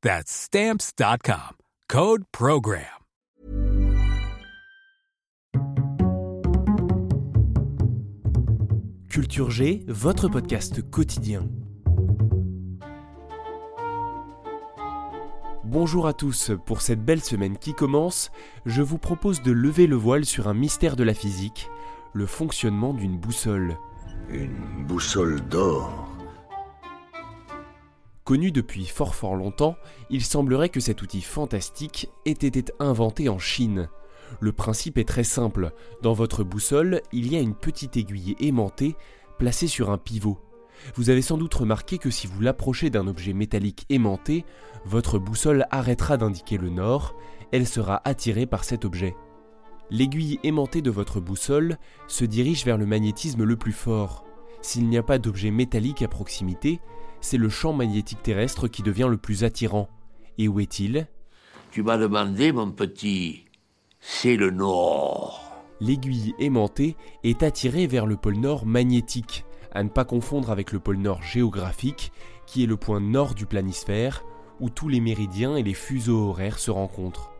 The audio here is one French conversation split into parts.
That's stamps.com. Code Program. Culture G, votre podcast quotidien. Bonjour à tous, pour cette belle semaine qui commence, je vous propose de lever le voile sur un mystère de la physique, le fonctionnement d'une boussole. Une boussole d'or Connu depuis fort fort longtemps, il semblerait que cet outil fantastique ait été inventé en Chine. Le principe est très simple. Dans votre boussole, il y a une petite aiguille aimantée placée sur un pivot. Vous avez sans doute remarqué que si vous l'approchez d'un objet métallique aimanté, votre boussole arrêtera d'indiquer le nord, elle sera attirée par cet objet. L'aiguille aimantée de votre boussole se dirige vers le magnétisme le plus fort. S'il n'y a pas d'objet métallique à proximité, c'est le champ magnétique terrestre qui devient le plus attirant. Et où est-il? Tu m'as demandé, mon petit, c'est le nord. L'aiguille aimantée est attirée vers le pôle nord magnétique, à ne pas confondre avec le pôle nord géographique, qui est le point nord du planisphère, où tous les méridiens et les fuseaux horaires se rencontrent.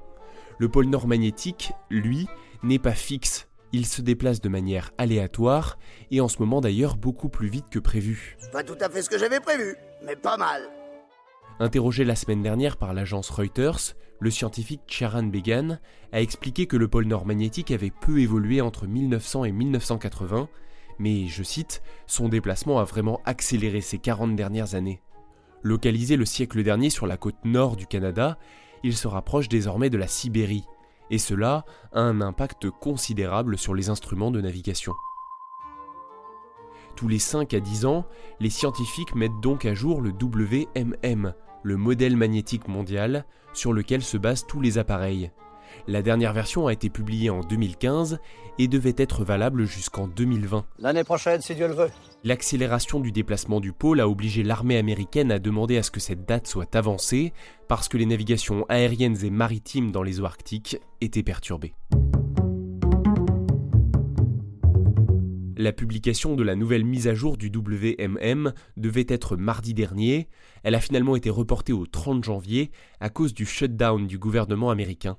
Le pôle nord magnétique, lui, n'est pas fixe, il se déplace de manière aléatoire et en ce moment d'ailleurs beaucoup plus vite que prévu. Pas tout à fait ce que j'avais prévu, mais pas mal. Interrogé la semaine dernière par l'agence Reuters, le scientifique Charan Began a expliqué que le pôle nord magnétique avait peu évolué entre 1900 et 1980, mais, je cite, son déplacement a vraiment accéléré ces 40 dernières années. Localisé le siècle dernier sur la côte nord du Canada, il se rapproche désormais de la Sibérie, et cela a un impact considérable sur les instruments de navigation. Tous les 5 à 10 ans, les scientifiques mettent donc à jour le WMM, le modèle magnétique mondial sur lequel se basent tous les appareils. La dernière version a été publiée en 2015 et devait être valable jusqu'en 2020. L'année prochaine, si Dieu le veut. L'accélération du déplacement du pôle a obligé l'armée américaine à demander à ce que cette date soit avancée parce que les navigations aériennes et maritimes dans les eaux arctiques étaient perturbées. La publication de la nouvelle mise à jour du WMM devait être mardi dernier. Elle a finalement été reportée au 30 janvier à cause du shutdown du gouvernement américain.